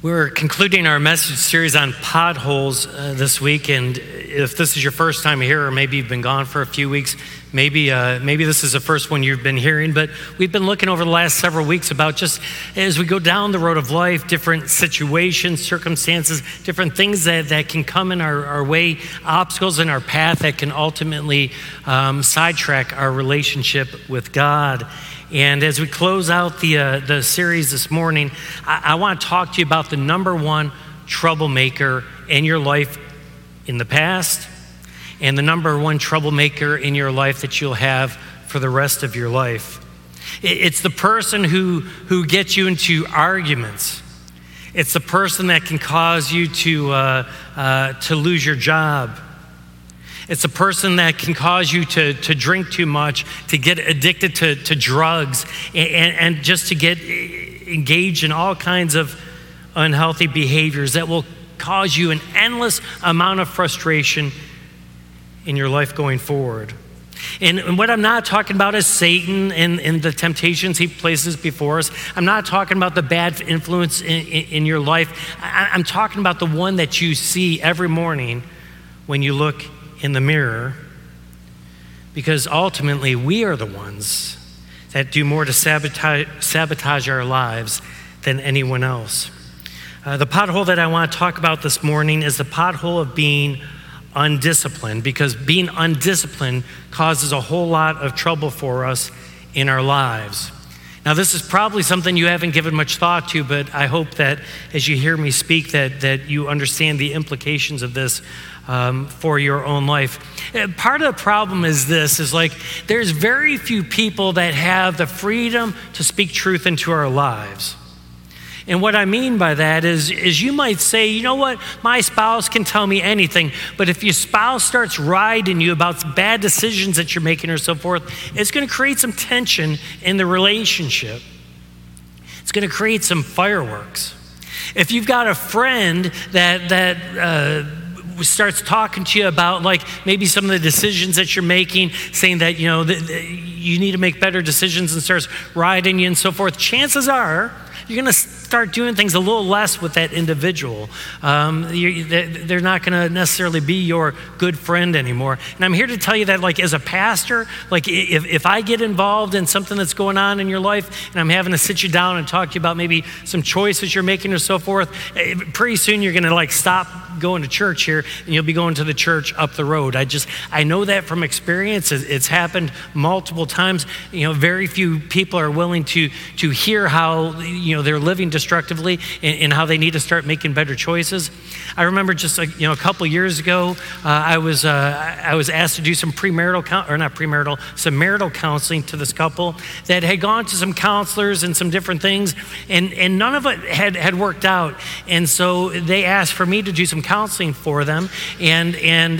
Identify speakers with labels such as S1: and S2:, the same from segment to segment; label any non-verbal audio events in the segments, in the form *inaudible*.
S1: We're concluding our message series on potholes uh, this week, and if this is your first time here, or maybe you've been gone for a few weeks, maybe uh, maybe this is the first one you've been hearing. But we've been looking over the last several weeks about just as we go down the road of life, different situations, circumstances, different things that, that can come in our, our way, obstacles in our path that can ultimately um, sidetrack our relationship with God. And as we close out the, uh, the series this morning, I, I want to talk to you about the number one troublemaker in your life in the past and the number one troublemaker in your life that you'll have for the rest of your life. It's the person who, who gets you into arguments. It's the person that can cause you to, uh, uh, to lose your job. It's a person that can cause you to, to drink too much, to get addicted to, to drugs, and, and just to get engaged in all kinds of unhealthy behaviors that will cause you an endless amount of frustration in your life going forward. And, what I'm not talking about is Satan and, and, the temptations he places before us. I'm not talking about the bad influence in, in, in your life. I, I'm talking about the one that you see every morning when you look in the mirror because ultimately we are the ones that do more to sabotage, sabotage our lives than anyone else. Uh, the pothole that I want to talk about this morning is the pothole of being undisciplined because being undisciplined causes a whole lot of trouble for us in our lives. Now, this is probably something you haven't given much thought to, but I hope that as you hear me speak, that, that you understand the implications of this um, for your own life. Uh, part of the problem is this: is like there's very few people that have the freedom to speak truth into our lives. And what I mean by that is, is you might say, you know what, my spouse can tell me anything, but if your spouse starts riding you about bad decisions that you're making or so forth, it's going to create some tension in the relationship. It's going to create some fireworks. If you've got a friend that, that, uh, starts talking to you about like maybe some of the decisions that you're making, saying that you know you need to make better decisions and starts riding you and so forth, chances are you're going to start doing things a little less with that individual. Um, they're not going to necessarily be your good friend anymore. And I'm here to tell you that, like, as a pastor, like, if, if I get involved in something that's going on in your life and I'm having to sit you down and talk to you about maybe some choices you're making or so forth, eh, pretty soon you're going to, like, stop going to church here and you'll be going to the church up the road. I just, I know that from experience. It's happened multiple times. You know, very few people are willing to, to hear how, you know, they're living destructively and, how they need to start making better choices. I remember just, a, you know, a couple years ago, uh, I, was, uh, I was asked to do some premarital, or not premarital, some marital counseling to this couple that had gone to some counselors and some different things, and, and none of it had, had worked out. And so they asked for me to do some counseling for them. And, and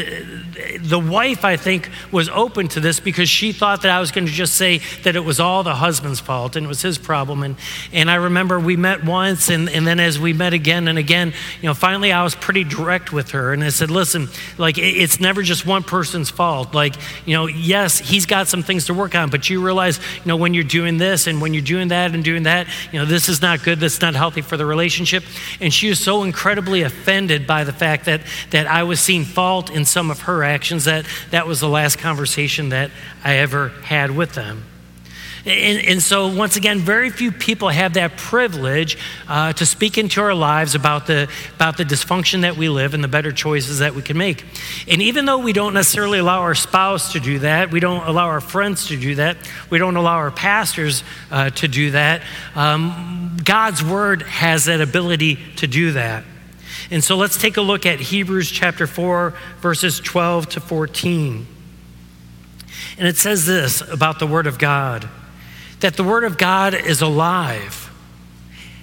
S1: the wife, I think, was open to this because she thought that I was going to just say that it was all the husband's fault and it was his problem. And, and I remember we met once, and, and then as we met again and again, you know, finally I was pretty direct with her. And I said, listen, like, it's never just one person's fault. Like, you know, yes, he's got some things to work on, but you realize, you know, when you're doing this and when you're doing that and doing that, you know, this is not good, that's not healthy for the relationship. And she was so incredibly offended by the fact that, that I was seeing fault in some of her actions that that was the last conversation that I ever had with them. And, and, so, once again, very few people have that privilege uh, to speak into our lives about the, about the dysfunction that we live and the better choices that we can make. And even though we don't necessarily allow our spouse to do that, we don't allow our friends to do that, we don't allow our pastors uh, to do that, um, God's word has that ability to do that. And so let's take a look at Hebrews chapter 4, verses 12 to 14. And it says this about the Word of God that the Word of God is alive.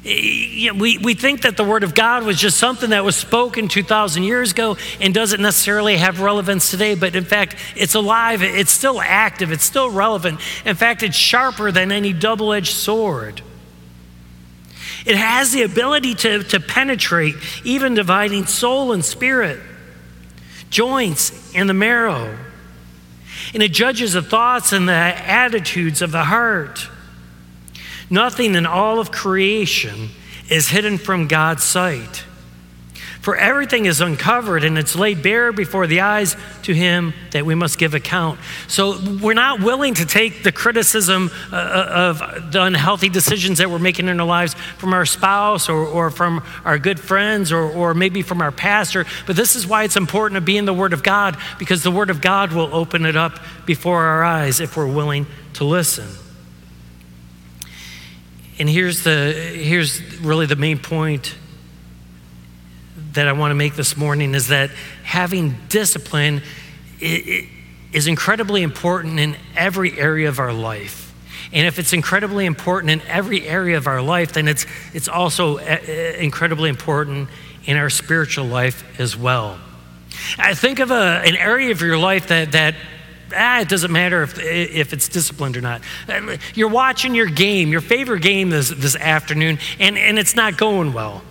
S1: We, we think that the Word of God was just something that was spoken 2,000 years ago and doesn't necessarily have relevance today, but in fact, it's alive, it's still active, it's still relevant. In fact, it's sharper than any double edged sword. It has the ability to, to penetrate, even dividing soul and spirit, joints and the marrow. And it judges the thoughts and the attitudes of the heart. Nothing in all of creation is hidden from God's sight. For everything is uncovered and it's laid bare before the eyes to him that we must give account. So we're not willing to take the criticism uh, uh, of the unhealthy decisions that we're making in our lives from our spouse or, or from our good friends or, or maybe from our pastor. But this is why it's important to be in the Word of God because the Word of God will open it up before our eyes if we're willing to listen. And here's, the, here's really the main point that I want to make this morning is that having discipline is incredibly important in every area of our life. And if it's incredibly important in every area of our life, then it's, it's also uh, uh, incredibly important in our spiritual life as well. I think of a, an area of your life that, that ah, it doesn't matter if, if it's disciplined or not. You're watching your game, your favorite game this, this afternoon, and, and it's not going well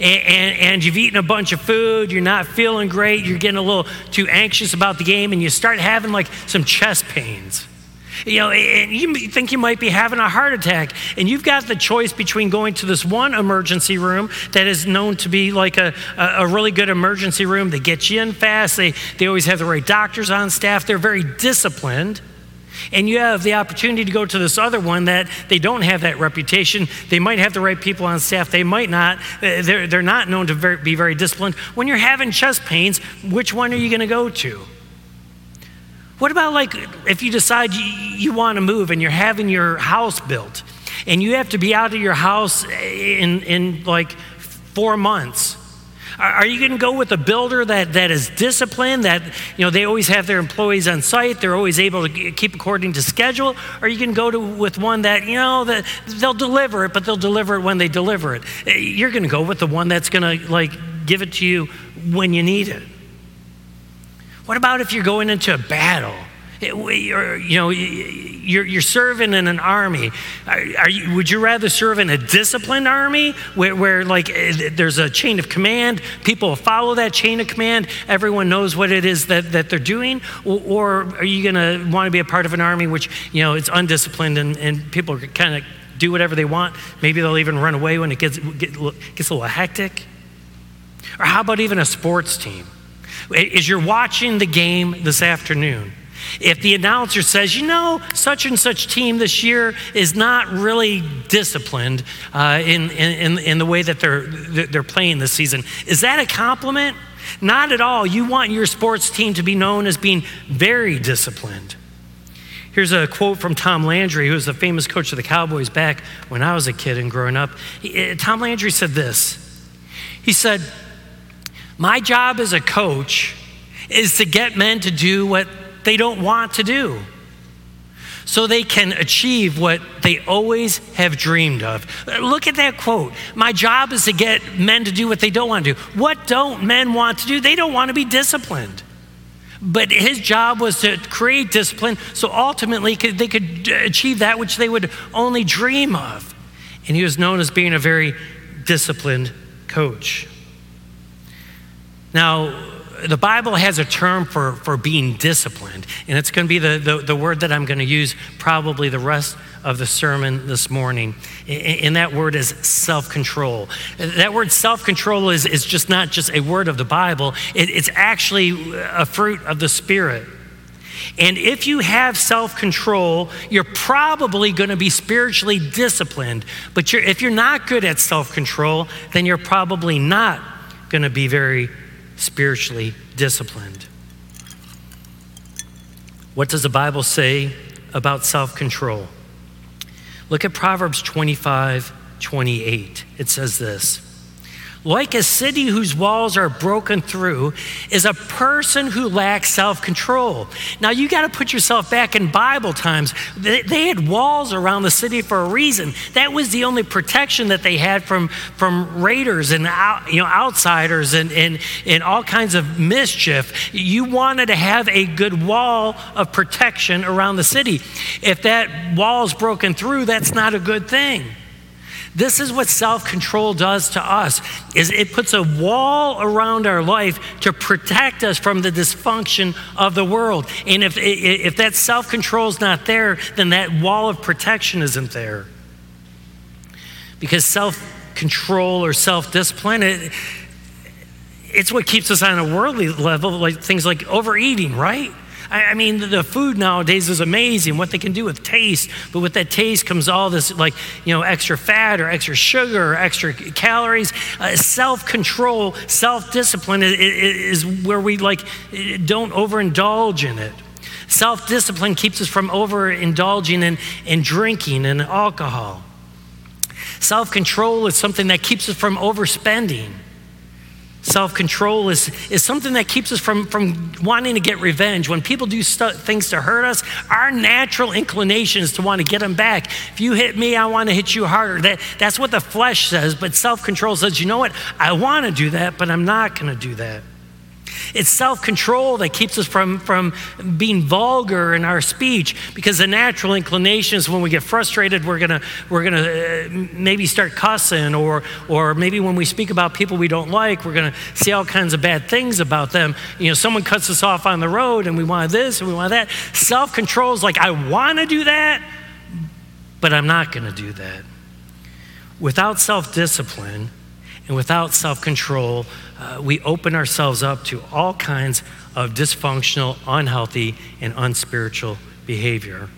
S1: and, and, and, you've eaten a bunch of food, you're not feeling great, you're getting a little too anxious about the game, and you start having like some chest pains. You know, and you think you might be having a heart attack, and you've got the choice between going to this one emergency room that is known to be like a, a really good emergency room. They get you in fast, they, they always have the right doctors on staff, they're very disciplined and you have the opportunity to go to this other one that they don't have that reputation. They might have the right people on staff, they might not. Uh, they're, they're not known to be very disciplined. When you're having chest pains, which one are you going to go to? What about like if you decide you, you want to move and you're having your house built and you have to be out of your house in, in like four months? Are you going to go with a builder that, that is disciplined, that you know they always have their employees on site, they're always able to keep according to schedule? Or are you going to go to, with one that, you know, that they'll deliver it, but they'll deliver it when they deliver it? Eh, you're going to go with the one that's going to like give it to you when you need it. What about if you're going into a battle? You're, you know, you're, you're serving in an army. Are, are you, would you rather serve in a disciplined army where, where, like, eh, there's a chain of command, people follow that chain of command, everyone knows what it is that, that they're doing? Or, or are you going to want to be a part of an army which, you know, it's undisciplined and, and people kind of do whatever they want? Maybe they'll even run away when it gets, gets a little hectic? Or how about even a sports team? As you're watching the game this afternoon, if the announcer says, you know, such and such team this year is not really disciplined uh, in, in, in the way that they're, they're playing this season, is that a compliment? Not at all. You want your sports team to be known as being very disciplined. Here's a quote from Tom Landry, who was the famous coach of the Cowboys back when I was a kid and growing up. He, Tom Landry said this He said, My job as a coach is to get men to do what they don't want to do so they can achieve what they always have dreamed of. Look at that quote. My job is to get men to do what they don't want to do. What don't men want to do? They don't want to be disciplined. But his job was to create discipline so ultimately they could achieve that which they would only dream of. And he was known as being a very disciplined coach. Now, the Bible has a term for, for being disciplined, and it's going to be the, the, the word that I'm going to use probably the rest of the sermon this morning. And that word is self control. That word self control is, is just not just a word of the Bible, it, it's actually a fruit of the Spirit. And if you have self control, you're probably going to be spiritually disciplined. But you're, if you're not good at self control, then you're probably not going to be very spiritually disciplined. What does the Bible say about self control? Look at Proverbs 25 28. It says this like a city whose walls are broken through, is a person who lacks self control. Now, you got to put yourself back in Bible times. They, had walls around the city for a reason. That was the only protection that they had from, from raiders and out, you know, outsiders and, and, and all kinds of mischief. You wanted to have a good wall of protection around the city. If that wall is broken through, that's not a good thing. This is what self-control does to us is it puts a wall around our life to protect us from the dysfunction of the world. And if if that self-control is not there, then that wall of protection isn't there. Because self control or self discipline. It, it's what keeps us on a worldly level, like things like overeating, right? I, I mean, the food nowadays is amazing, what they can do with taste, but with that taste comes all this, like, you know, extra fat or extra sugar or extra calories. Uh, self control, self discipline is, is where we, like, don't overindulge in it. Self discipline keeps us from overindulging in, in drinking and alcohol. Self control is something that keeps us from overspending. Self control is, is something that keeps us from, from wanting to get revenge. When people do things to hurt us, our natural inclination is to want to get them back. If you hit me, I want to hit you harder. That, that's what the flesh says, but self control says, you know what? I want to do that, but I'm not going to do that. It's self control that keeps us from, from being vulgar in our speech because the natural inclination is when we get frustrated, we're going we're gonna uh, maybe start cussing, or, or maybe when we speak about people we don't like, we're going to say all kinds of bad things about them. You know, someone cuts us off on the road and we want this and we want that. Self control is like, I want to do that, but I'm not going to do that. Without self discipline, and without self control, uh, we open ourselves up to all kinds of dysfunctional, unhealthy, and unspiritual behavior.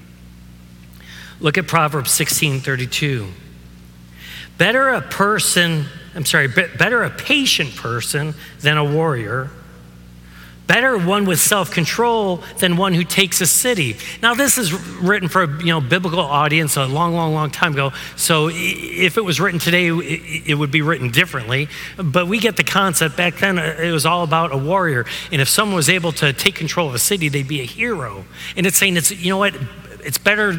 S1: Look at Proverbs 16 32. Better a person, I'm sorry, better a patient person than a warrior Better one with self control than one who takes a city. Now, this is written for a you know, biblical audience a long, long, long time ago. So, if it was written today, it would be written differently. But we get the concept. Back then, uh, it was all about a warrior. And if someone was able to take control of a city, they'd be a hero. And it's saying, it's, you know what? It's better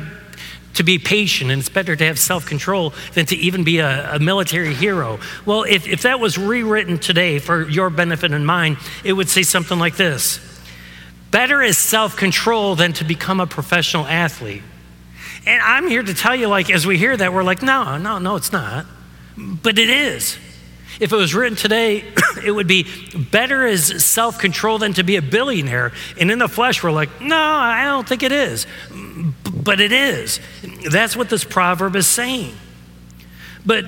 S1: to be patient and it's better to have self control than to even be a, a, military hero. Well, if, if that was rewritten today for your benefit and mine, it would say something like this Better is self control than to become a professional athlete. And I'm here to tell you, like, as we hear that, we're like, no, no, no, it's not. But it is. If it was written today, *coughs* it would be better is self control than to be a billionaire. And in the flesh, we're like, no, I don't think it is but it is. That's what this proverb is saying. But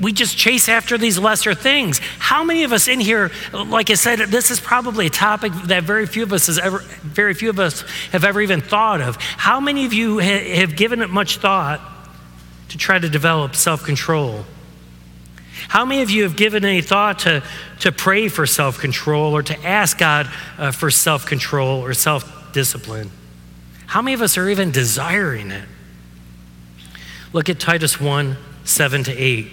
S1: we just chase after these lesser things. How many of us in here, like I said, this is probably a topic that very few of us has ever, very few of us have ever even thought of. How many of you have given it much thought to try to develop self-control? How many of you have given any thought to, to pray for self control or to ask God uh, for self control or self discipline? How many of us are even desiring it? Look at Titus 1 7 to 8.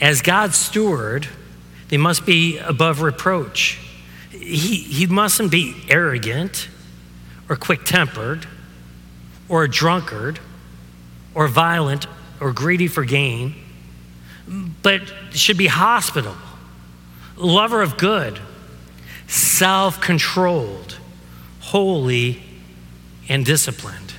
S1: As God's steward, they must be above reproach. He, he mustn't be arrogant or quick tempered or a drunkard or violent or greedy for gain, but should be hospitable, lover of good, self controlled, holy, and disciplined.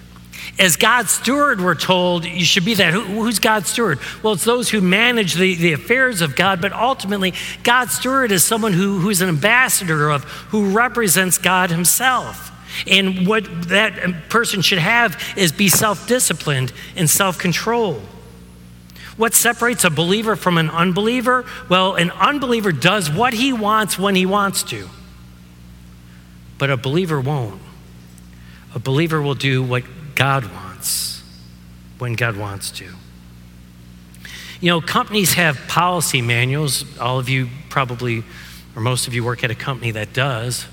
S1: As God's steward, we're told you should be that. Who, who's God's steward? Well, it's those who manage the, the affairs of God, but ultimately, God's steward is someone who, who's an ambassador of, who represents God Himself. And what that person should have is be self disciplined and self control. What separates a believer from an unbeliever? Well, an unbeliever does what he wants when he wants to, but a believer won't. A believer will do what God wants when God wants to. You know, companies have policy manuals. All of you probably, or most of you work at a company that does.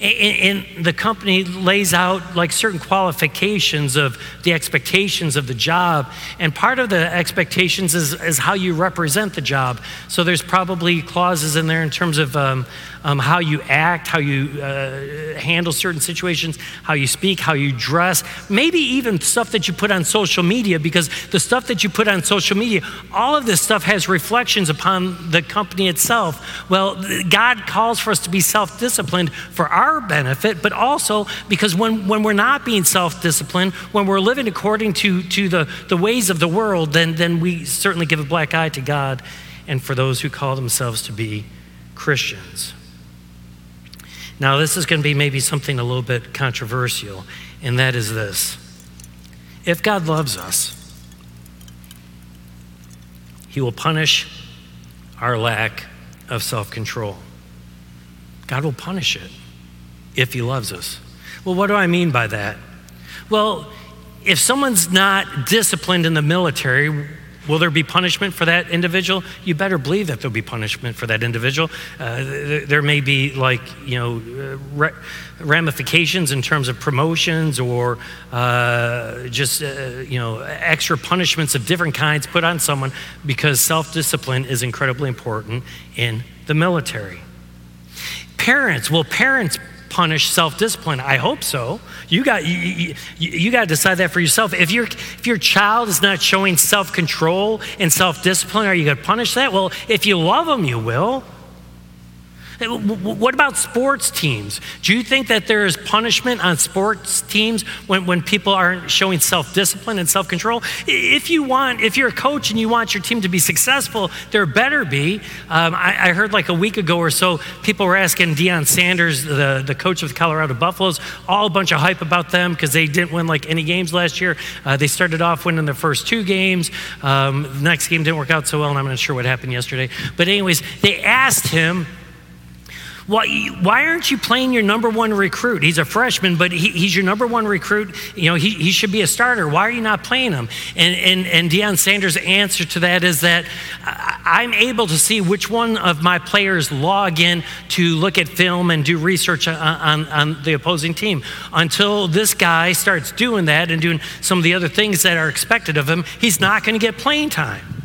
S1: And, the company lays out like certain qualifications of the expectations of the job. And part of the expectations is, is how you represent the job. So there's probably clauses in there in terms of um, um, how you act, how you uh, handle certain situations, how you speak, how you dress, maybe even stuff that you put on social media, because the stuff that you put on social media, all of this stuff has reflections upon the company itself. Well, God calls for us to be self disciplined for our benefit, but also because when, when we're not being self disciplined, when we're living according to, to the, the ways of the world, then, then we certainly give a black eye to God and for those who call themselves to be Christians. Now, this is going to be maybe something a little bit controversial, and that is this. If God loves us, He will punish our lack of self control. God will punish it if He loves us. Well, what do I mean by that? Well, if someone's not disciplined in the military, Will there be punishment for that individual? You better believe that there'll be punishment for that individual. Uh, there may be, like, you know, uh, ramifications in terms of promotions or uh, just, uh, you know, extra punishments of different kinds put on someone because self discipline is incredibly important in the military. Parents, will parents punish self-discipline. I hope so. You got you, you, you, got to decide that for yourself. If your if your child is not showing self-control and self-discipline are you going to punish that? Well if you love them you will what about sports teams? Do you think that there is punishment on sports teams when, when people aren't showing self discipline and self control? If you want, if you're a coach and you want your team to be successful, there better be. Um, I, I, heard like a week ago or so, people were asking Deion Sanders, the, the coach of the Colorado Buffaloes, all a bunch of hype about them because they didn't win like any games last year. Uh, they started off winning their first two games. Um, next game didn't work out so well, and I'm not sure what happened yesterday. But, anyways, they asked him, why, why aren't you playing your number one recruit? He's a freshman, but he, he's your number one recruit. You know, he, he should be a starter. Why are you not playing him? And, and, and Deion Sanders' answer to that is that I'm able to see which one of my players log in to look at film and do research on, on, on the opposing team. Until this guy starts doing that and doing some of the other things that are expected of him, he's not going to get playing time.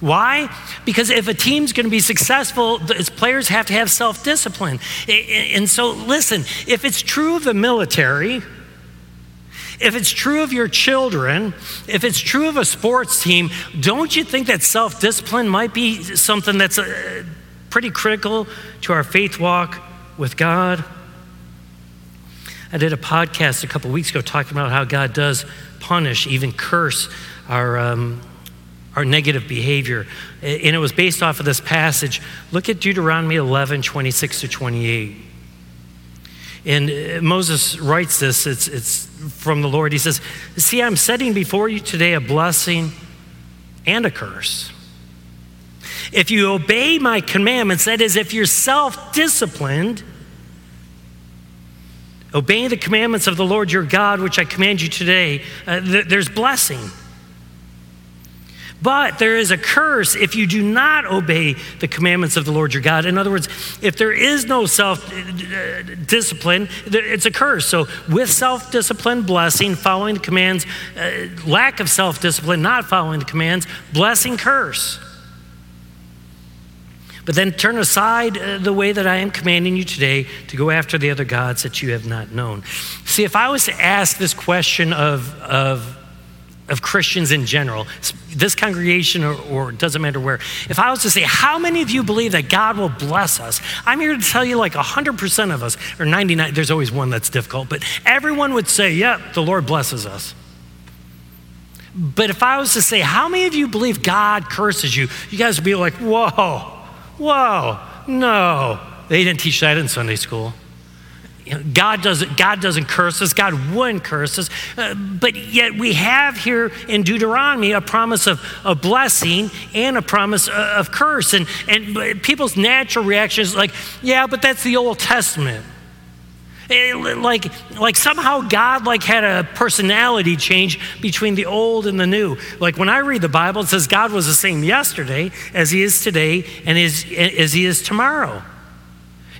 S1: Why? Because if a team's going to be successful, its players have to have self discipline. And so, listen, if it's true of the military, if it's true of your children, if it's true of a sports team, don't you think that self discipline might be something that's uh, pretty critical to our faith walk with God? I did a podcast a couple weeks ago talking about how God does punish, even curse our. Um, our negative behavior. And it was based off of this passage. Look at Deuteronomy 11, 26 to 28. And uh, Moses writes this, it's, it's from the Lord. He says, See, I'm setting before you today a blessing and a curse. If you obey my commandments, that is, if you're self disciplined, obeying the commandments of the Lord your God, which I command you today, uh, th- there's blessing. But there is a curse if you do not obey the commandments of the Lord your God. In other words, if there is no self discipline, it's a curse. So, with self discipline, blessing, following the commands, uh, lack of self discipline, not following the commands, blessing, curse. But then turn aside uh, the way that I am commanding you today to go after the other gods that you have not known. See, if I was to ask this question of, of of Christians in general, this congregation or, or doesn't matter where, if I was to say, how many of you believe that God will bless us? I'm here to tell you like 100% of us, or 99, there's always one that's difficult, but everyone would say, yep, yeah, the Lord blesses us. But if I was to say, how many of you believe God curses you? You guys would be like, whoa, whoa, no. They didn't teach that in Sunday school. God doesn't, God doesn't curse us, God wouldn't curse us. Uh, but yet we have here in Deuteronomy a promise of a blessing and a promise uh, of curse. And, and people's natural reaction is like, yeah, but that's the Old Testament. It, eh, like, like somehow God like had a personality change between the old and the new. Like when I read the Bible, it says God was the same yesterday as he is today and is, as he is tomorrow.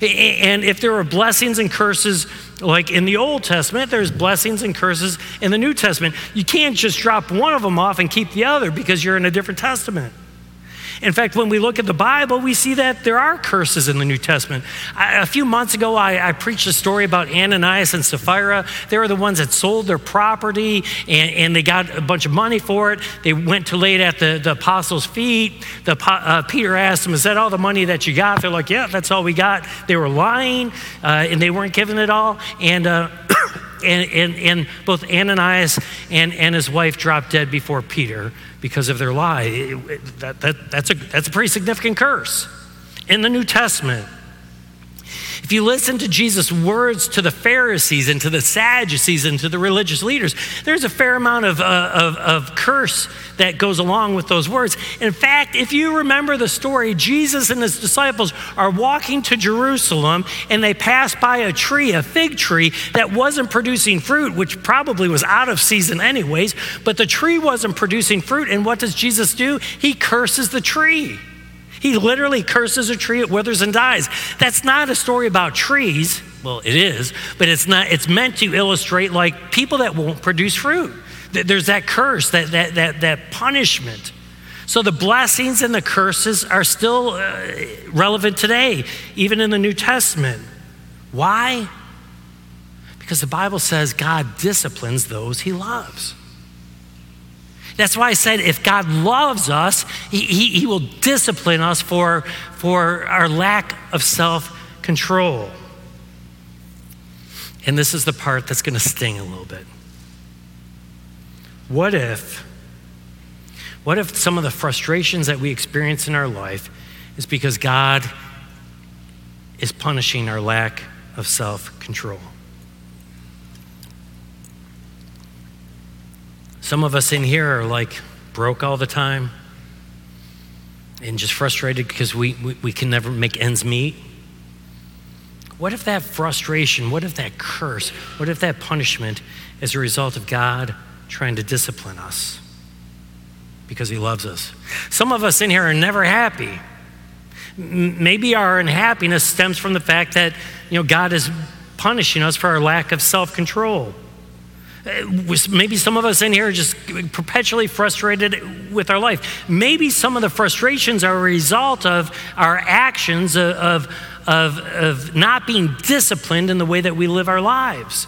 S1: And if there are blessings and curses, like in the Old Testament, there's blessings and curses in the New Testament. You can't just drop one of them off and keep the other because you're in a different testament. In fact, when we look at the Bible, we see that there are curses in the New Testament. I, a few months ago, I, I, preached a story about Ananias and Sapphira. They were the ones that sold their property and, and they got a bunch of money for it. They went to lay it at the, the apostles' feet. The, uh, Peter asked them, Is that all the money that you got? They're like, Yeah, that's all we got. They were lying uh, and they weren't giving it all. And uh, and, and, and both Ananias and, and his wife dropped dead before Peter because of their lie. It, it, that, that, that's, a, that's a pretty significant curse in the New Testament. If you listen to Jesus' words to the Pharisees and to the Sadducees and to the religious leaders, there's a fair amount of, uh, of, of, curse that goes along with those words. In fact, if you remember the story, Jesus and his disciples are walking to Jerusalem and they pass by a tree, a fig tree, that wasn't producing fruit, which probably was out of season anyways, but the tree wasn't producing fruit. And what does Jesus do? He curses the tree. He literally curses a tree, it withers and dies. That's not a story about trees. Well, it is, but it's not, it's meant to illustrate like people that won't produce fruit. There's that curse, that, that, that, that punishment. So the blessings and the curses are still uh, relevant today, even in the New Testament. Why? Because the Bible says God disciplines those he loves. That's why I said if God loves us, He, he, he will discipline us for, for our lack of self control. And this is the part that's going to sting a little bit. What if, what if some of the frustrations that we experience in our life is because God is punishing our lack of self control? Some of us in here are like broke all the time and just frustrated because we, we, we, can never make ends meet. What if that frustration, what if that curse, what if that punishment is a result of God trying to discipline us because He loves us? Some of us in here are never happy. Maybe our unhappiness stems from the fact that you know, God is punishing us for our lack of self control. Uh, maybe some of us in here are just perpetually frustrated with our life. Maybe some of the frustrations are a result of our actions of, of, of not being disciplined in the way that we live our lives.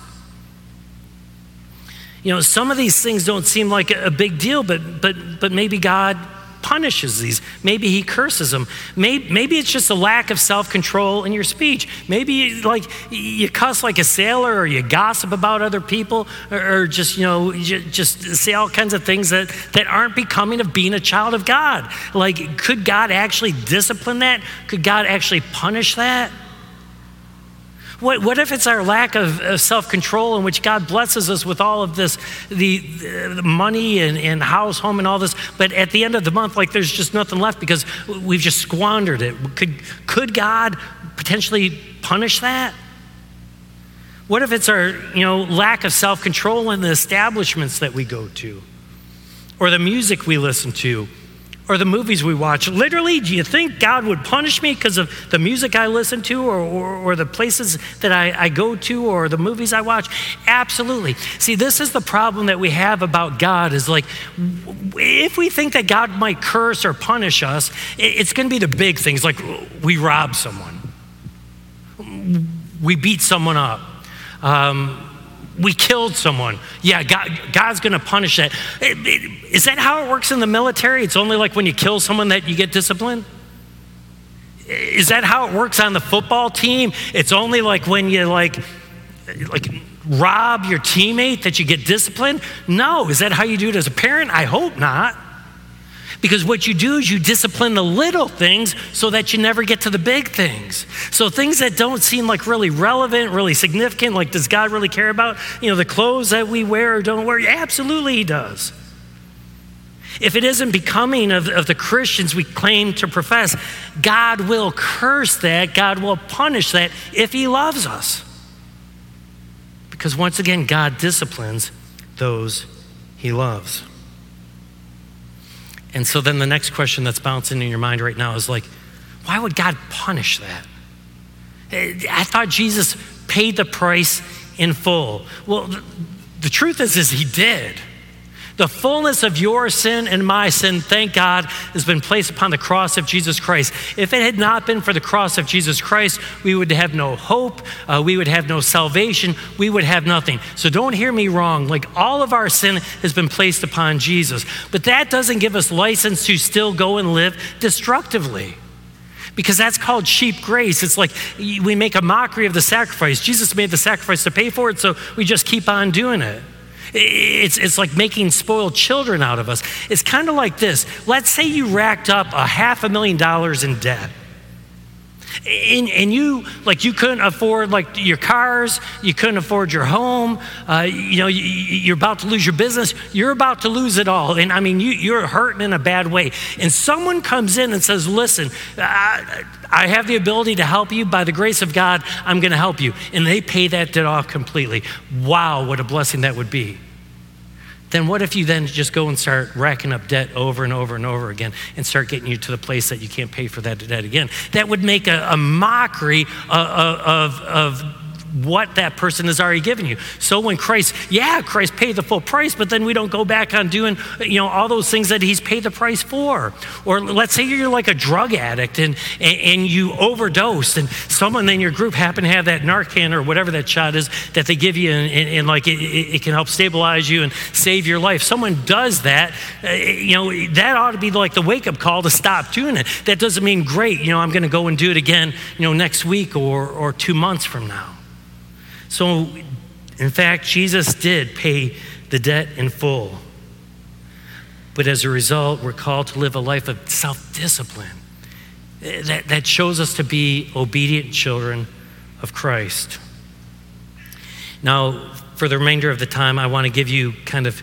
S1: You know, some of these things don't seem like a big deal, but, but, but maybe God punishes these. Maybe he curses them. Maybe, maybe it's just a lack of self control in your speech. Maybe like you cuss like a sailor or you gossip about other people or, or just, you know, just say all kinds of things that, that aren't becoming of being a child of God. Like, could God actually discipline that? Could God actually punish that? What, what if it's our lack of, of self control in which God blesses us with all of this, the, the money and, and house, home, and all this, but at the end of the month, like there's just nothing left because we've just squandered it? Could, could God potentially punish that? What if it's our you know, lack of self control in the establishments that we go to, or the music we listen to? Or the movies we watch. Literally, do you think God would punish me because of the music I listen to or, or, or the places that I, I go to or the movies I watch? Absolutely. See, this is the problem that we have about God is like, if we think that God might curse or punish us, it's going to be the big things like we rob someone, we beat someone up. Um, we killed someone. Yeah, God, God's going to punish that. Is that how it works in the military? It's only like when you kill someone that you get disciplined? Is that how it works on the football team? It's only like when you like like rob your teammate that you get disciplined? No. Is that how you do it as a parent? I hope not. Because what you do is you discipline the little things so that you never get to the big things. So things that don't seem like really relevant, really significant, like does God really care about, you know, the clothes that we wear or don't wear? Absolutely, He does. If it isn't becoming of, of the Christians we claim to profess, God will curse that, God will punish that if He loves us. Because once again, God disciplines those He loves. And so then the next question that's bouncing in your mind right now is like, why would God punish that? Eh, I thought Jesus paid the price in full. Well, the truth is, is he did. The fullness of your sin and my sin, thank God, has been placed upon the cross of Jesus Christ. If it had not been for the cross of Jesus Christ, we would have no hope, uh, we would have no salvation, we would have nothing. So don't hear me wrong. Like all of our sin has been placed upon Jesus. But that doesn't give us license to still go and live destructively because that's called cheap grace. It's like we make a mockery of the sacrifice. Jesus made the sacrifice to pay for it, so we just keep on doing it. It's, it's like making spoiled children out of us. It's kind of like this. Let's say you racked up a half a million dollars in debt. And, and you like you couldn't afford like your cars you couldn't afford your home uh, you know you, are about to lose your business you're about to lose it all. And i mean you, you're hurting in a bad way. And someone comes in and says listen I, I have the ability to help you. By the grace of god i'm going to help you. And they pay that debt off completely. Wow what a blessing that would be then what if you then just go and start racking up debt over and over and over again and start getting you to the place that you can't pay for that debt again? That would make a, a mockery of, of, of what that person has already given you. So when Christ, yeah, Christ paid the full price, but then we don't go back on doing, you know, all those things that he's paid the price for. Or let's say you're like a drug addict and, and, and you overdose and someone in your group happen to have that Narcan or whatever that shot is that they give you and, and, and like it, it, can help stabilize you and save your life. Someone does that, uh, you know, that ought to be like the wake up call to stop doing it. That doesn't mean great, you know, I'm going to go and do it again, you know, next week or, or two months from now. So, in fact, Jesus did pay the debt in full. But as a result, we're called to live a life of self discipline that, that shows us to be obedient children of Christ. Now, for the remainder of the time, I want to give you kind of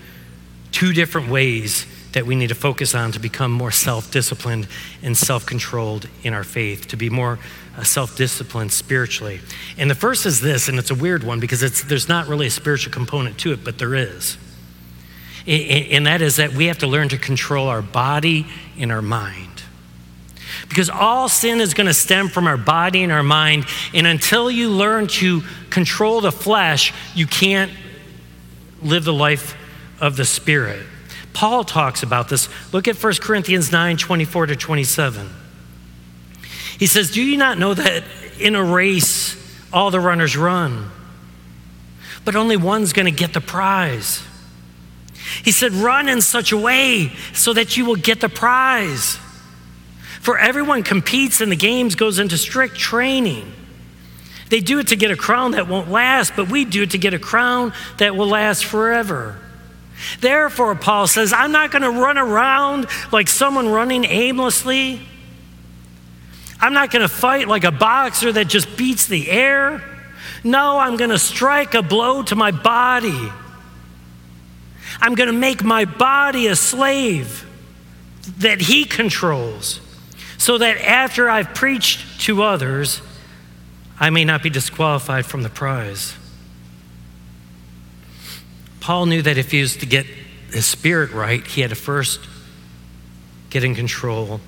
S1: two different ways that we need to focus on to become more self disciplined and self controlled in our faith, to be more uh, self disciplined spiritually. And the first is this, and it's a weird one because there's not really a spiritual component to it, but there is. And that is that we have to learn to control our body and our mind. Because all sin is going to stem from our body and our mind. And until you learn to control the flesh, you can't live the life of the Spirit. Paul talks about this. Look at 1 Corinthians 9 24 to 27. He says, Do you not know that in a race all the runners run, but only one's going to get the prize? He said, Run in such a way so that you will get the prize. For everyone competes in the games goes into strict training. They do it to get a crown that won't last, but we do it to get a crown that will last forever. Therefore, Paul says, I'm not going to run around like someone running aimlessly. I'm not going to fight like a boxer that just beats the air. No, I'm going to strike a blow to my body. I'm going to make my body a slave that he controls so that after I've preached to others, I may not be disqualified from the prize. Paul knew that if he was to get his spirit right, he had to first get in control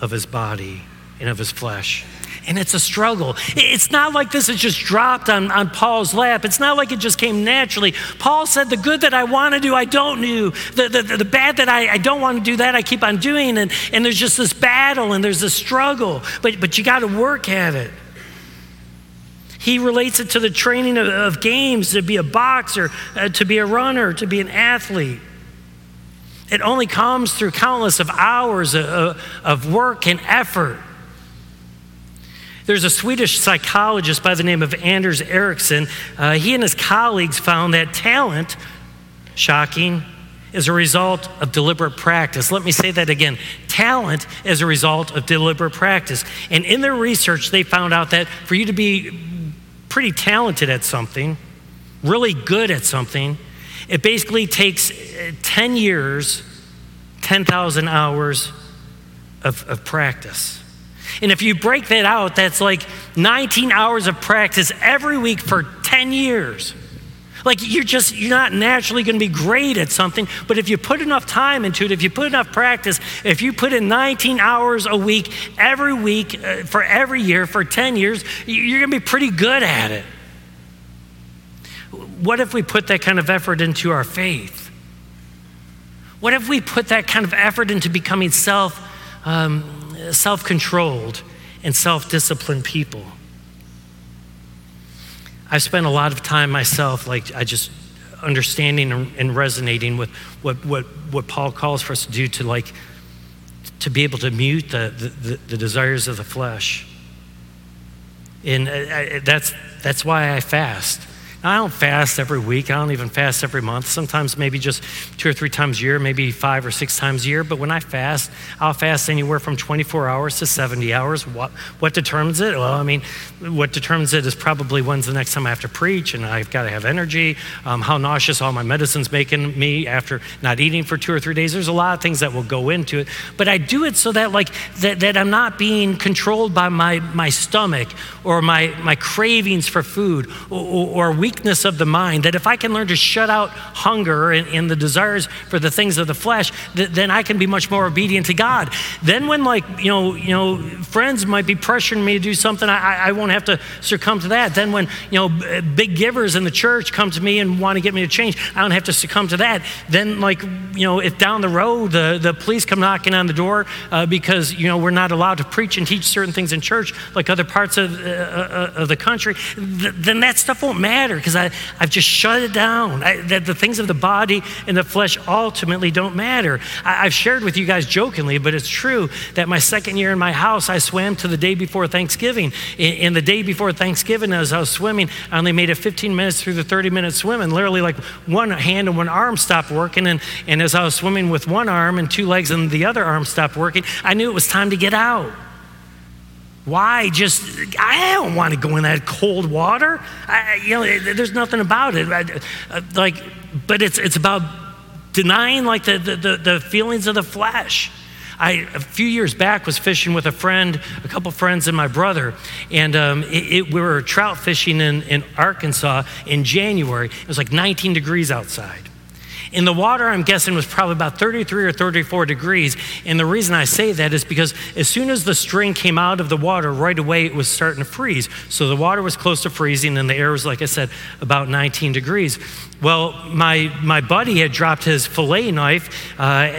S1: of his body and of his flesh. And it's a struggle. It's not like this is just dropped on, on Paul's lap. It's not like it just came naturally. Paul said, The good that I want to do, I don't do. The, the, the bad that I, I don't want to do, that I keep on doing. And, and there's just this battle and there's this struggle. But, but you got to work at it. He relates it to the training of, of games to be a boxer, uh, to be a runner, to be an athlete. It only comes through countless of hours of, of work and effort. There's a Swedish psychologist by the name of Anders Ericsson. Uh, he and his colleagues found that talent, shocking, is a result of deliberate practice. Let me say that again. Talent is a result of deliberate practice. And in their research, they found out that for you to be pretty talented at something, really good at something, it basically takes uh, 10 years, 10,000 hours of, of practice. And if you break that out, that's like 19 hours of practice every week for 10 years. Like you're just, you're not naturally going to be great at something, but if you put enough time into it, if you put enough practice, if you put in 19 hours a week, every week, uh, for every year, for 10 years, you're going to be pretty good at it. What if we put that kind of effort into our faith? What if we put that kind of effort into becoming self, um, self-controlled and self-disciplined people? I've spent a lot of time myself, like I just understanding and resonating with what, what, what Paul calls for us to do to like to be able to mute the, the, the desires of the flesh. And I, uh, uh, that's, that's why I fast. I don't fast every week. I don't even fast every month. Sometimes maybe just two or three times a year, maybe five or six times a year. But when I fast, I'll fast anywhere from 24 hours to 70 hours. What, what determines it? Well, I mean, what determines it is probably when's the next time I have to preach and I've got to have energy, um, how nauseous all my medicine's making me after not eating for two or three days. There's a lot of things that will go into it. But I do it so that, like, that, that I'm not being controlled by my, my stomach or my, my cravings for food or, or weakness of the mind, that if I can learn to shut out hunger and, and the desires for the things of the flesh, th- then I can be much more obedient to God. Then when like, you know, you know, friends might be pressuring me to do something, I, I won't have to succumb to that. Then when, you know, big givers in the church come to me and want to get me to change, I don't have to succumb to that. Then like, you know, if down the road the, the police come knocking on the door uh, because, you know, we're not allowed to preach and teach certain things in church like other parts of, uh, uh of the country, th- then that stuff won't matter because I've just shut it down. I, that the things of the body and the flesh ultimately don't matter. I, have shared with you guys jokingly, but it's true that my second year in my house, I swam to the day before Thanksgiving. In, in the day before Thanksgiving, as I was swimming, I only made it 15 minutes through the 30 minute swim, and literally like one hand and one arm stopped working. And, and as I was swimming with one arm and two legs and the other arm stopped working, I knew it was time to get out. Why just, I don't want to go in that cold water. I, you know, there's nothing about it. Uh, like, but it's, it's about denying like the, the, the feelings of the flesh. I, a few years back, was fishing with a friend, a couple friends, and my brother. And um, it, it, we were trout fishing in, in Arkansas in January. It was like 19 degrees outside. In the water, I'm guessing was probably about 33 or 34 degrees. And the reason I say that is because as soon as the string came out of the water, right away it was starting to freeze. So the water was close to freezing, and the air was, like I said, about 19 degrees. Well, my, my buddy had dropped his fillet knife uh,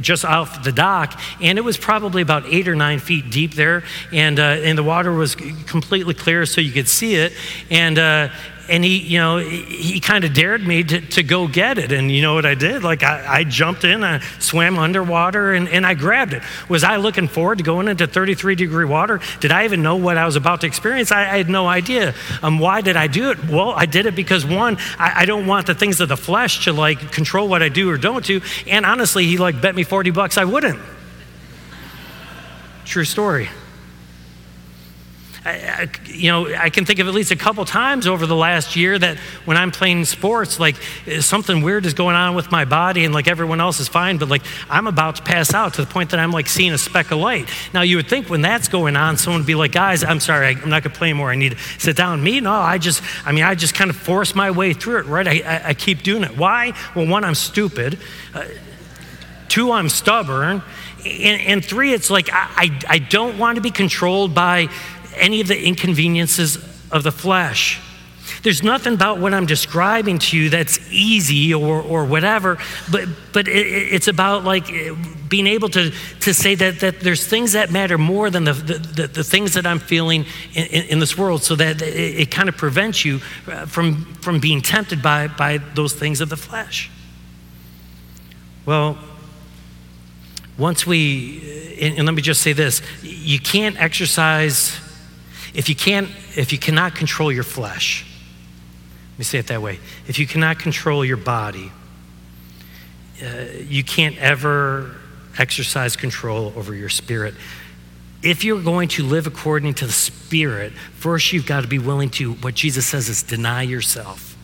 S1: just off the dock, and it was probably about eight or nine feet deep there, and, uh, and the water was completely clear so you could see it. And, uh, and he, you know, he kind of dared me to, to go get it. And you know what I did? Like I, I jumped in, I swam underwater, and, and I grabbed it. Was I looking forward to going into 33 degree water? Did I even know what I was about to experience? I, I had no idea. Um, why did I do it? Well, I did it because one, I, I don't want the things of the flesh to like control what I do or don't do. And honestly, he like bet me 40 bucks I wouldn't. True story. I, you know, I can think of at least a couple times over the last year that when I'm playing sports, like something weird is going on with my body and like everyone else is fine, but like I'm about to pass out to the point that I'm like seeing a speck of light. Now, you would think when that's going on, someone would be like, guys, I'm sorry, I'm not going to play anymore. I need to sit down. Me, no, I just, I mean, I just kind of force my way through it, right? I, I, I keep doing it. Why? Well, one, I'm stupid. Uh, two, I'm stubborn. And, and, three, it's like I, I, I don't want to be controlled by any of the inconveniences of the flesh. There's nothing about what I'm describing to you that's easy or, or whatever, but, but it, it's about like being able to, to say that, that there's things that matter more than the, the, the things that I'm feeling in, in, in this world so that it, it, kind of prevents you uh, from, from being tempted by, by those things of the flesh. Well, once we, and let me just say this you can't exercise if you can't, if you cannot control your flesh, let me say it that way. If you cannot control your body, uh, you can't ever exercise control over your spirit. If you're going to live according to the Spirit, first you've got to be willing to, what Jesus says is deny yourself.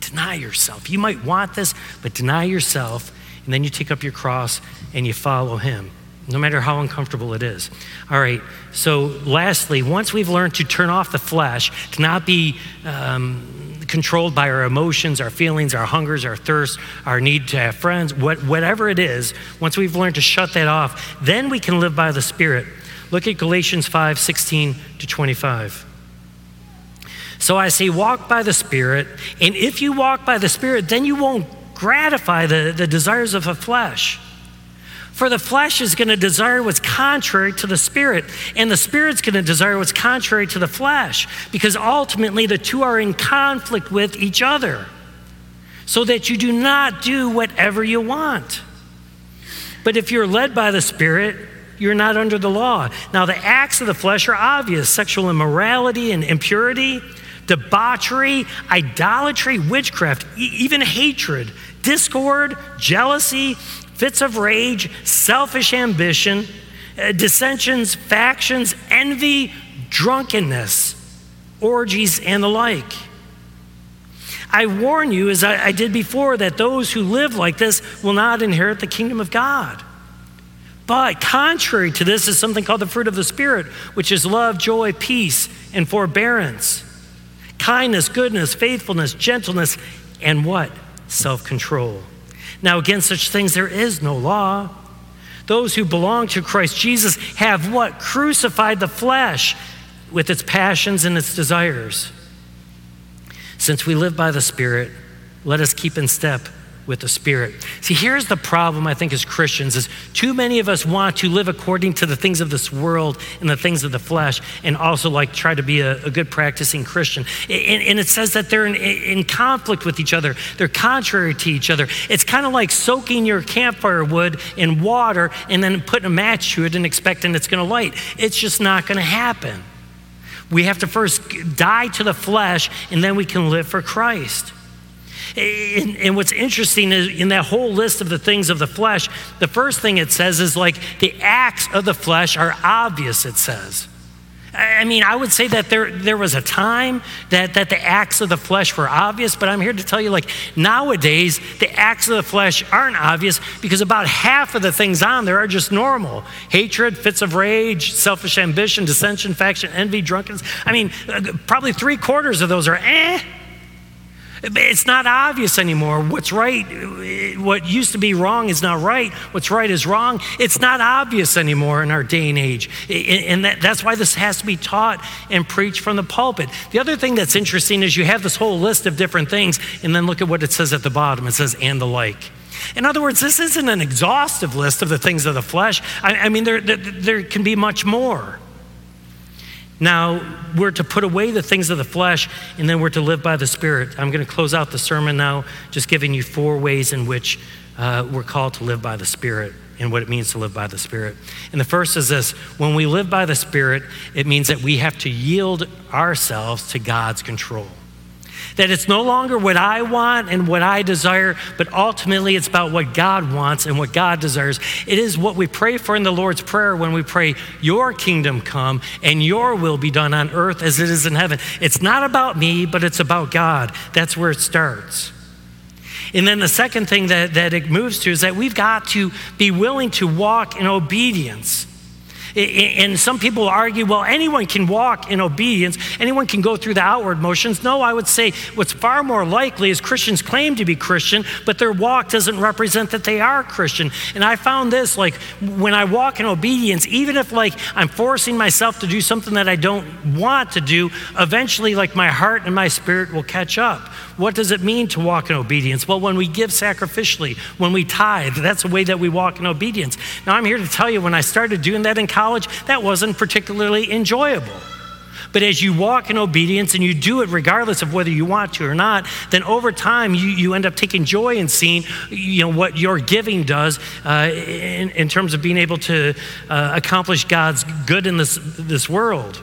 S1: Deny yourself. You might want this, but deny yourself, and then you take up your cross and you follow Him no matter how uncomfortable it is. All right, so lastly, once we've learned to turn off the flesh, to not be um, controlled by our emotions, our feelings, our hungers, our thirst, our need to have friends, what, whatever it is, once we've learned to shut that off, then we can live by the Spirit. Look at Galatians 5 16 to 25. So I say, walk by the Spirit, and if you walk by the Spirit, then you won't gratify the, the desires of the flesh. For the flesh is going to desire what's contrary to the spirit, and the spirit's going to desire what's contrary to the flesh, because ultimately the two are in conflict with each other, so that you do not do whatever you want. But if you're led by the spirit, you're not under the law. Now, the acts of the flesh are obvious sexual immorality and impurity debauchery, idolatry, witchcraft, e- even hatred, discord, jealousy, fits of rage, selfish ambition, uh, dissensions, factions, envy, drunkenness, orgies, and the like. I warn you, as I, I did before, that those who live like this will not inherit the kingdom of God. But contrary to this is something called the fruit of the Spirit, which is love, joy, peace, and forbearance, kindness, goodness, faithfulness, gentleness, and what? Self control. Now, against such things there is no law. Those who belong to Christ Jesus have what? Crucified the flesh with its passions and its desires. Since we live by the Spirit, let us keep in step with the Spirit. See, here's the problem, I think, as Christians, is too many of us want to live according to the things of this world and the things of the flesh, and also like try to be a, a good practicing Christian. And, and, it says that they're in, in conflict with each other, they're contrary to each other. It's kind of like soaking your campfire wood in water and then putting a match to it and expecting it's going to light. It's just not going to happen. We have to first die to the flesh, and then we can live for Christ. And, and, what's interesting is in that whole list of the things of the flesh, the first thing it says is like the acts of the flesh are obvious, it says. I mean, I would say that there, there was a time that, that the acts of the flesh were obvious, but I'm here to tell you, like, nowadays, the acts of the flesh aren't obvious because about half of the things on there are just normal hatred, fits of rage, selfish ambition, dissension, faction, envy, drunkenness. I mean, uh, probably three quarters of those are eh. It's not obvious anymore. What's right, what used to be wrong is not right. What's right is wrong. It's not obvious anymore in our day and age. And that's why this has to be taught and preached from the pulpit. The other thing that's interesting is you have this whole list of different things, and then look at what it says at the bottom. It says, and the like. In other words, this isn't an exhaustive list of the things of the flesh. I, mean, there, there, can be much more. Now, we're to put away the things of the flesh, and then we're to live by the Spirit. I'm going to close out the sermon now, just giving you four ways in which uh, we're called to live by the Spirit and what it means to live by the Spirit. And the first is this when we live by the Spirit, it means that we have to yield ourselves to God's control. That it's no longer what I want and what I desire, but ultimately it's about what God wants and what God desires. It is what we pray for in the Lord's Prayer when we pray, Your kingdom come and your will be done on earth as it is in heaven. It's not about me, but it's about God. That's where it starts. And then the second thing that, that it moves to is that we've got to be willing to walk in obedience. And some people argue, well, anyone can walk in obedience, anyone can go through the outward motions. No, I would say what's far more likely is Christians claim to be Christian, but their walk doesn't represent that they are Christian. And I found this like when I walk in obedience, even if like I'm forcing myself to do something that I don't want to do, eventually like my heart and my spirit will catch up. What does it mean to walk in obedience? Well, when we give sacrificially, when we tithe, that's the way that we walk in obedience. Now, I'm here to tell you when I started doing that in college, that wasn't particularly enjoyable. But as you walk in obedience and you do it regardless of whether you want to or not, then over time you, you end up taking joy in seeing you know, what your giving does uh, in, in terms of being able to uh, accomplish God's good in this, this world.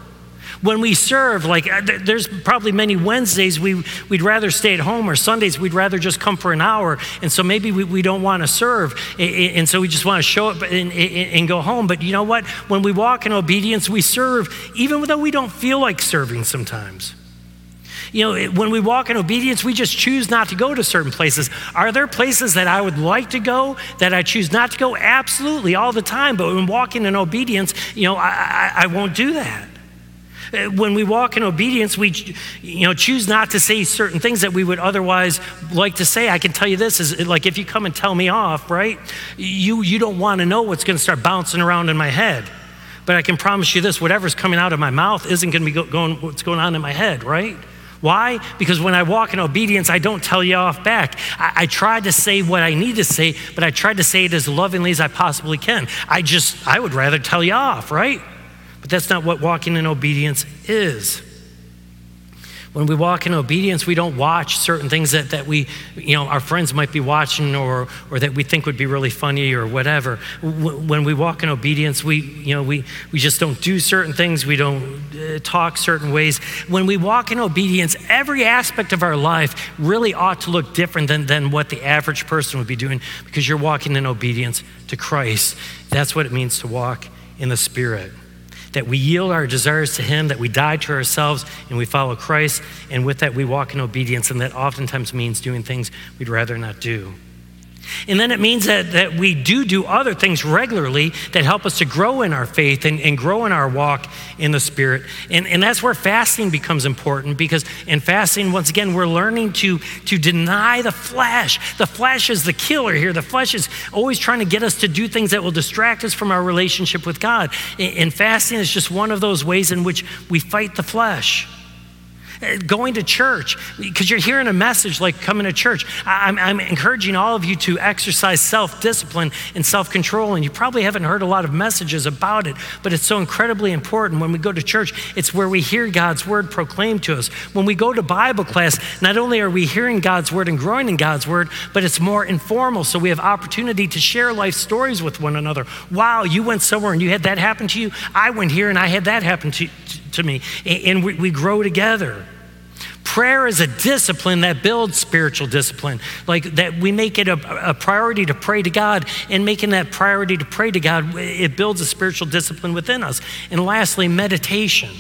S1: When we serve, like uh, there's probably many Wednesdays we, we'd rather stay at home, or Sundays we'd rather just come for an hour. And so maybe we, we don't want to serve. And so we just want to show up and, and go home. But you know what? When we walk in obedience, we serve, even though we don't feel like serving sometimes. You know, when we walk in obedience, we just choose not to go to certain places. Are there places that I would like to go that I choose not to go? Absolutely, all the time. But when walking in obedience, you know, I, I, I won't do that. Uh, when we walk in obedience, we you know, choose not to say certain things that we would otherwise like to say. I can tell you this is like if you come and tell me off, right? You, you don't want to know what's going to start bouncing around in my head. But I can promise you this whatever's coming out of my mouth isn't going to be going what's going on in my head, right? Why? Because when I walk in obedience, I don't tell you off back. I, I try to say what I need to say, but I try to say it as lovingly as I possibly can. I just, I would rather tell you off, right? But that's not what walking in obedience is. When we walk in obedience, we don't watch certain things that, that we, you know, our friends might be watching or, or that we think would be really funny or whatever. When we walk in obedience, we, you know, we, we just don't do certain things. We don't uh, talk certain ways. When we walk in obedience, every aspect of our life really ought to look different than, than what the average person would be doing because you're walking in obedience to Christ. That's what it means to walk in the Spirit that we yield our desires to Him, that we die to ourselves and we follow Christ, and with that we walk in obedience, and that oftentimes means doing things we'd rather not do. And then it means that, that we do do other things regularly that help us to grow in our faith and, and grow in our walk in the Spirit. And, and that's where fasting becomes important because in fasting, once again, we're learning to, to deny the flesh. The flesh is the killer here. The flesh is always trying to get us to do things that will distract us from our relationship with God. And fasting is just one of those ways in which we fight the flesh going to church, because you're hearing a message like coming to church. I'm, I'm encouraging all of you to exercise self discipline and self control. And you probably haven't heard a lot of messages about it, but it's so incredibly important. When we go to church, it's where we hear God's word proclaimed to us. When we go to Bible class, not only are we hearing God's word and growing in God's word, but it's more informal. So we have opportunity to share life stories with one another. Wow, you went somewhere and you had that happen to you. I went here and I had that happen to, to, to me. And we, we grow together. Prayer is a discipline that builds spiritual discipline. Like that we make it a, a, priority to pray to God, and making that priority to pray to God, it builds a spiritual discipline within us. And lastly, meditation.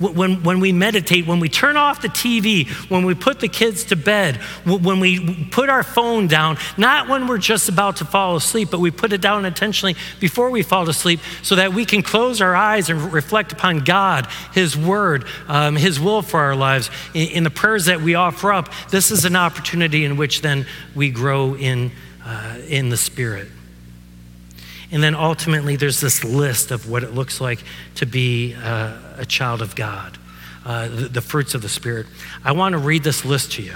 S1: When, when we meditate, when we turn off the TV, when we put the kids to bed, when we put our phone down, not when we're just about to fall asleep, but we put it down intentionally before we fall asleep so that we can close our eyes and reflect upon God, His Word, um, His will for our lives. In, in, the prayers that we offer up, this is an opportunity in which then we grow in, uh, in the Spirit. And then ultimately, there's this list of what it looks like to be uh, a child of God, uh, the, the, fruits of the Spirit. I want to read this list to you.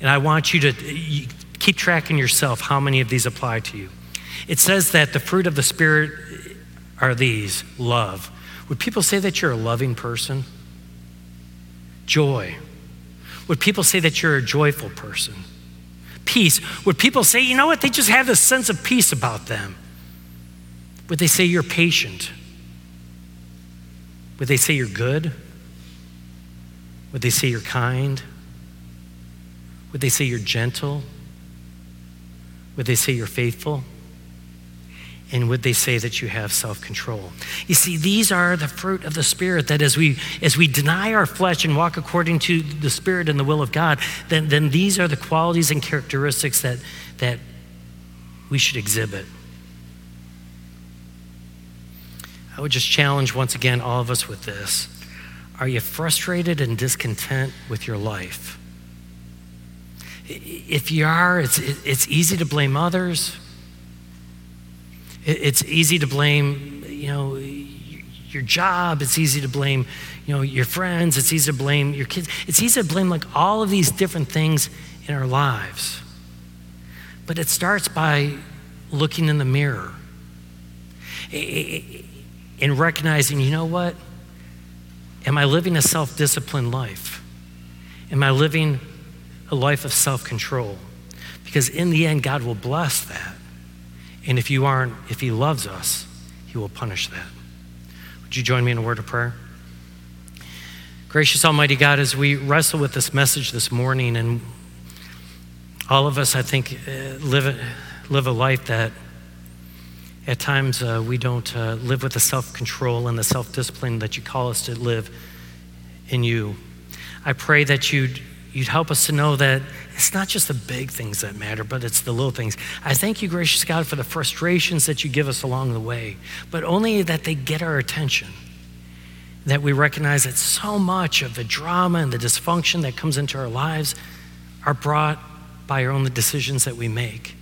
S1: And I want you to keep tracking yourself how many of these apply to you. It says that the fruit of the Spirit are these love. Would people say that you're a loving person? Joy. Would people say that you're a joyful person? Peace. Would people say, you know what, they just have this sense of peace about them? Would they say you're patient? Would they say you're good? Would they say you're kind? Would they say you're gentle? Would they say you're faithful? And would they say that you have self-control? You see, these are the fruit of the Spirit that as we as we deny our flesh and walk according to the Spirit and the will of God, then, then these are the qualities and characteristics that, that we should exhibit. I would just challenge once again all of us with this. Are you frustrated and discontent with your life? If you are, it's, it's easy to blame others. It's easy to blame, you know, your job. It's easy to blame, you know, your friends. It's easy to blame your kids. It's easy to blame like all of these different things in our lives. But it starts by looking in the mirror in recognizing, you know what? Am I living a self disciplined life? Am I living a life of self control? Because in the end, God will bless that. And if you aren't, if He loves us, He will punish that. Would you join me in a word of prayer? Gracious Almighty God, as we wrestle with this message this morning, and all of us, I think, uh, live, live a life that at times, uh, we don't uh, live with the self control and the self discipline that you call us to live in you. I pray that you'd, you'd help us to know that it's not just the big things that matter, but it's the little things. I thank you, gracious God, for the frustrations that you give us along the way, but only that they get our attention. That we recognize that so much of the drama and the dysfunction that comes into our lives are brought by our own decisions that we make.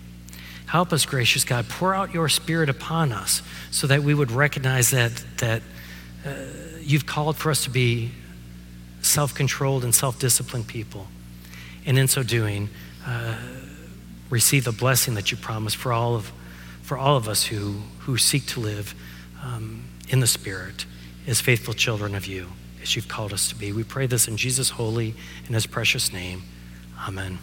S1: Help us, gracious God. Pour out your spirit upon us so that we would recognize that, that uh, you've called for us to be self controlled and self disciplined people. And in so doing, uh, receive the blessing that you promise for all of, for all of us who, who seek to live um, in the Spirit as faithful children of you. as you've called us to be. We pray this in Jesus' holy and his precious name. Amen.